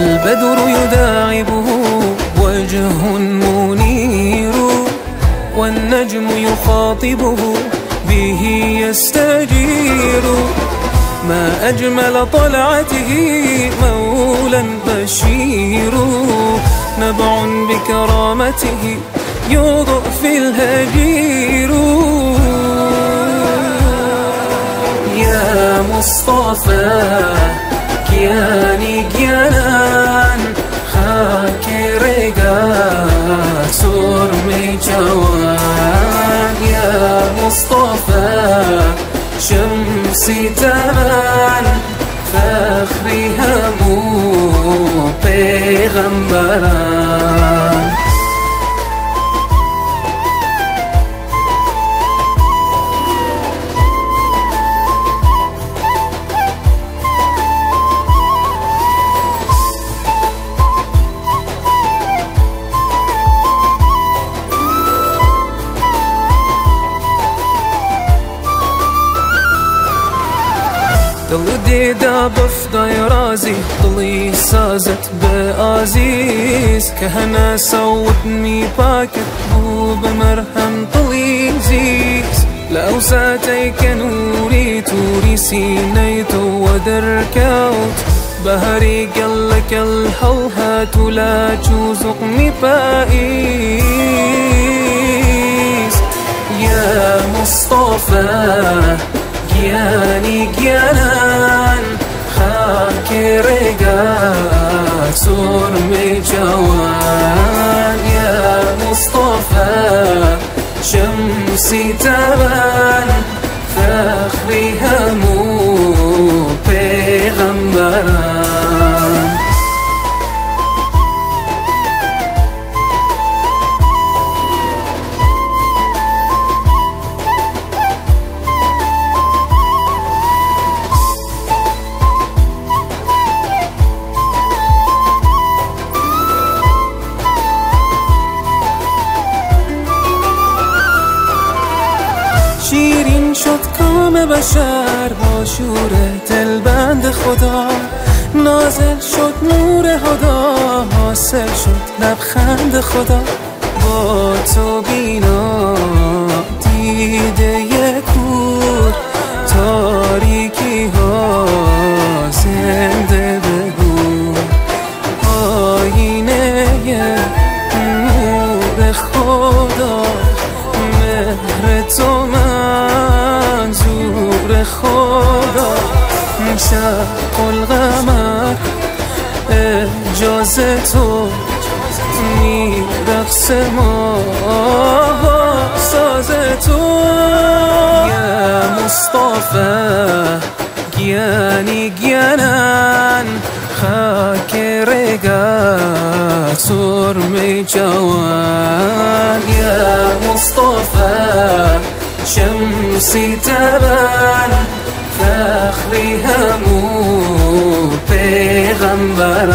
البدر يداعبه وجه منير والنجم يخاطبه به يستجير ما أجمل طلعته مولا بشير نبع بكرامته يضفي الهجير يا مصطفى كياني كيانان شمسي تمان فخري همو پیغمبران دڵ دێدا بەفدای رازی دڵی سازت بە ئازیز کە هەنا سەوتنی پاکت بوو بەمەرهەم دڵی زیز لە ئەو ساتەی کە نووری تووری سینەی تۆوە دەرکەوت بەهەری گەڵەکە هەڵ هات و لا چوزقمی پائیز يا مصطفى گیانی گیانان خاک رگا سرم جوان یا مصطفى شمسی تبان فخری شیرین شد کام بشر با شور دلبند خدا. نازل شد نور هدا حاصل شد لبخند خدا. با تو بینا دیده شق القمر اجازه تو میرقص ما ساز تو. یا مصطفى گیانی گیانن خاک رگا سرم جوان. یا مصطفى شمسی تبان فخری همو پیغمبران.